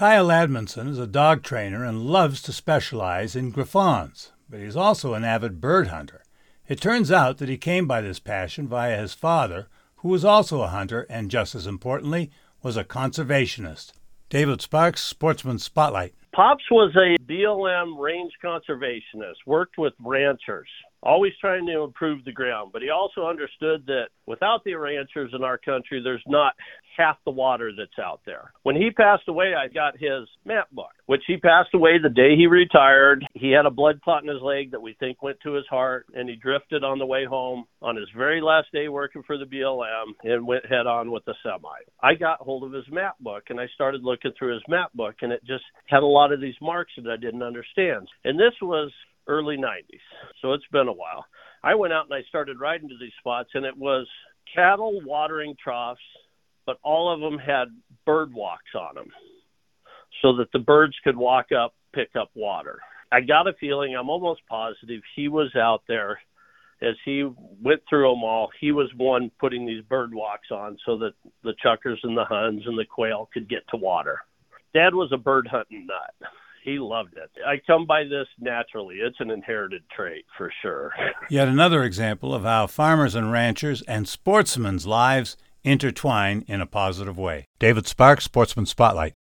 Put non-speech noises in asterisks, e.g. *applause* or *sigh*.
Kyle Admundson is a dog trainer and loves to specialize in Griffons, but he's also an avid bird hunter. It turns out that he came by this passion via his father, who was also a hunter and, just as importantly, was a conservationist. David Sparks, Sportsman Spotlight. Pops was a BLM range conservationist, worked with ranchers, always trying to improve the ground. But he also understood that without the ranchers in our country, there's not half the water that's out there. When he passed away, I got his map book, which he passed away the day he retired. He had a blood clot in his leg that we think went to his heart, and he drifted on the way home on his very last day working for the BLM and went head on with the semi. I got hold of his map book and I started looking through his map book, and it just had a lot of these marks that I didn't understand. And this was early 90s, so it's been a while. I went out and I started riding to these spots, and it was cattle watering troughs but all of them had bird walks on them so that the birds could walk up, pick up water. I got a feeling, I'm almost positive he was out there as he went through them all. He was one putting these bird walks on so that the chukars and the huns and the quail could get to water. Dad was a bird hunting nut. He loved it. I come by this naturally. It's an inherited trait for sure. *laughs* Yet another example of how farmers and ranchers and sportsmen's lives intertwine in a positive way. David Sparks, Sportsman Spotlight.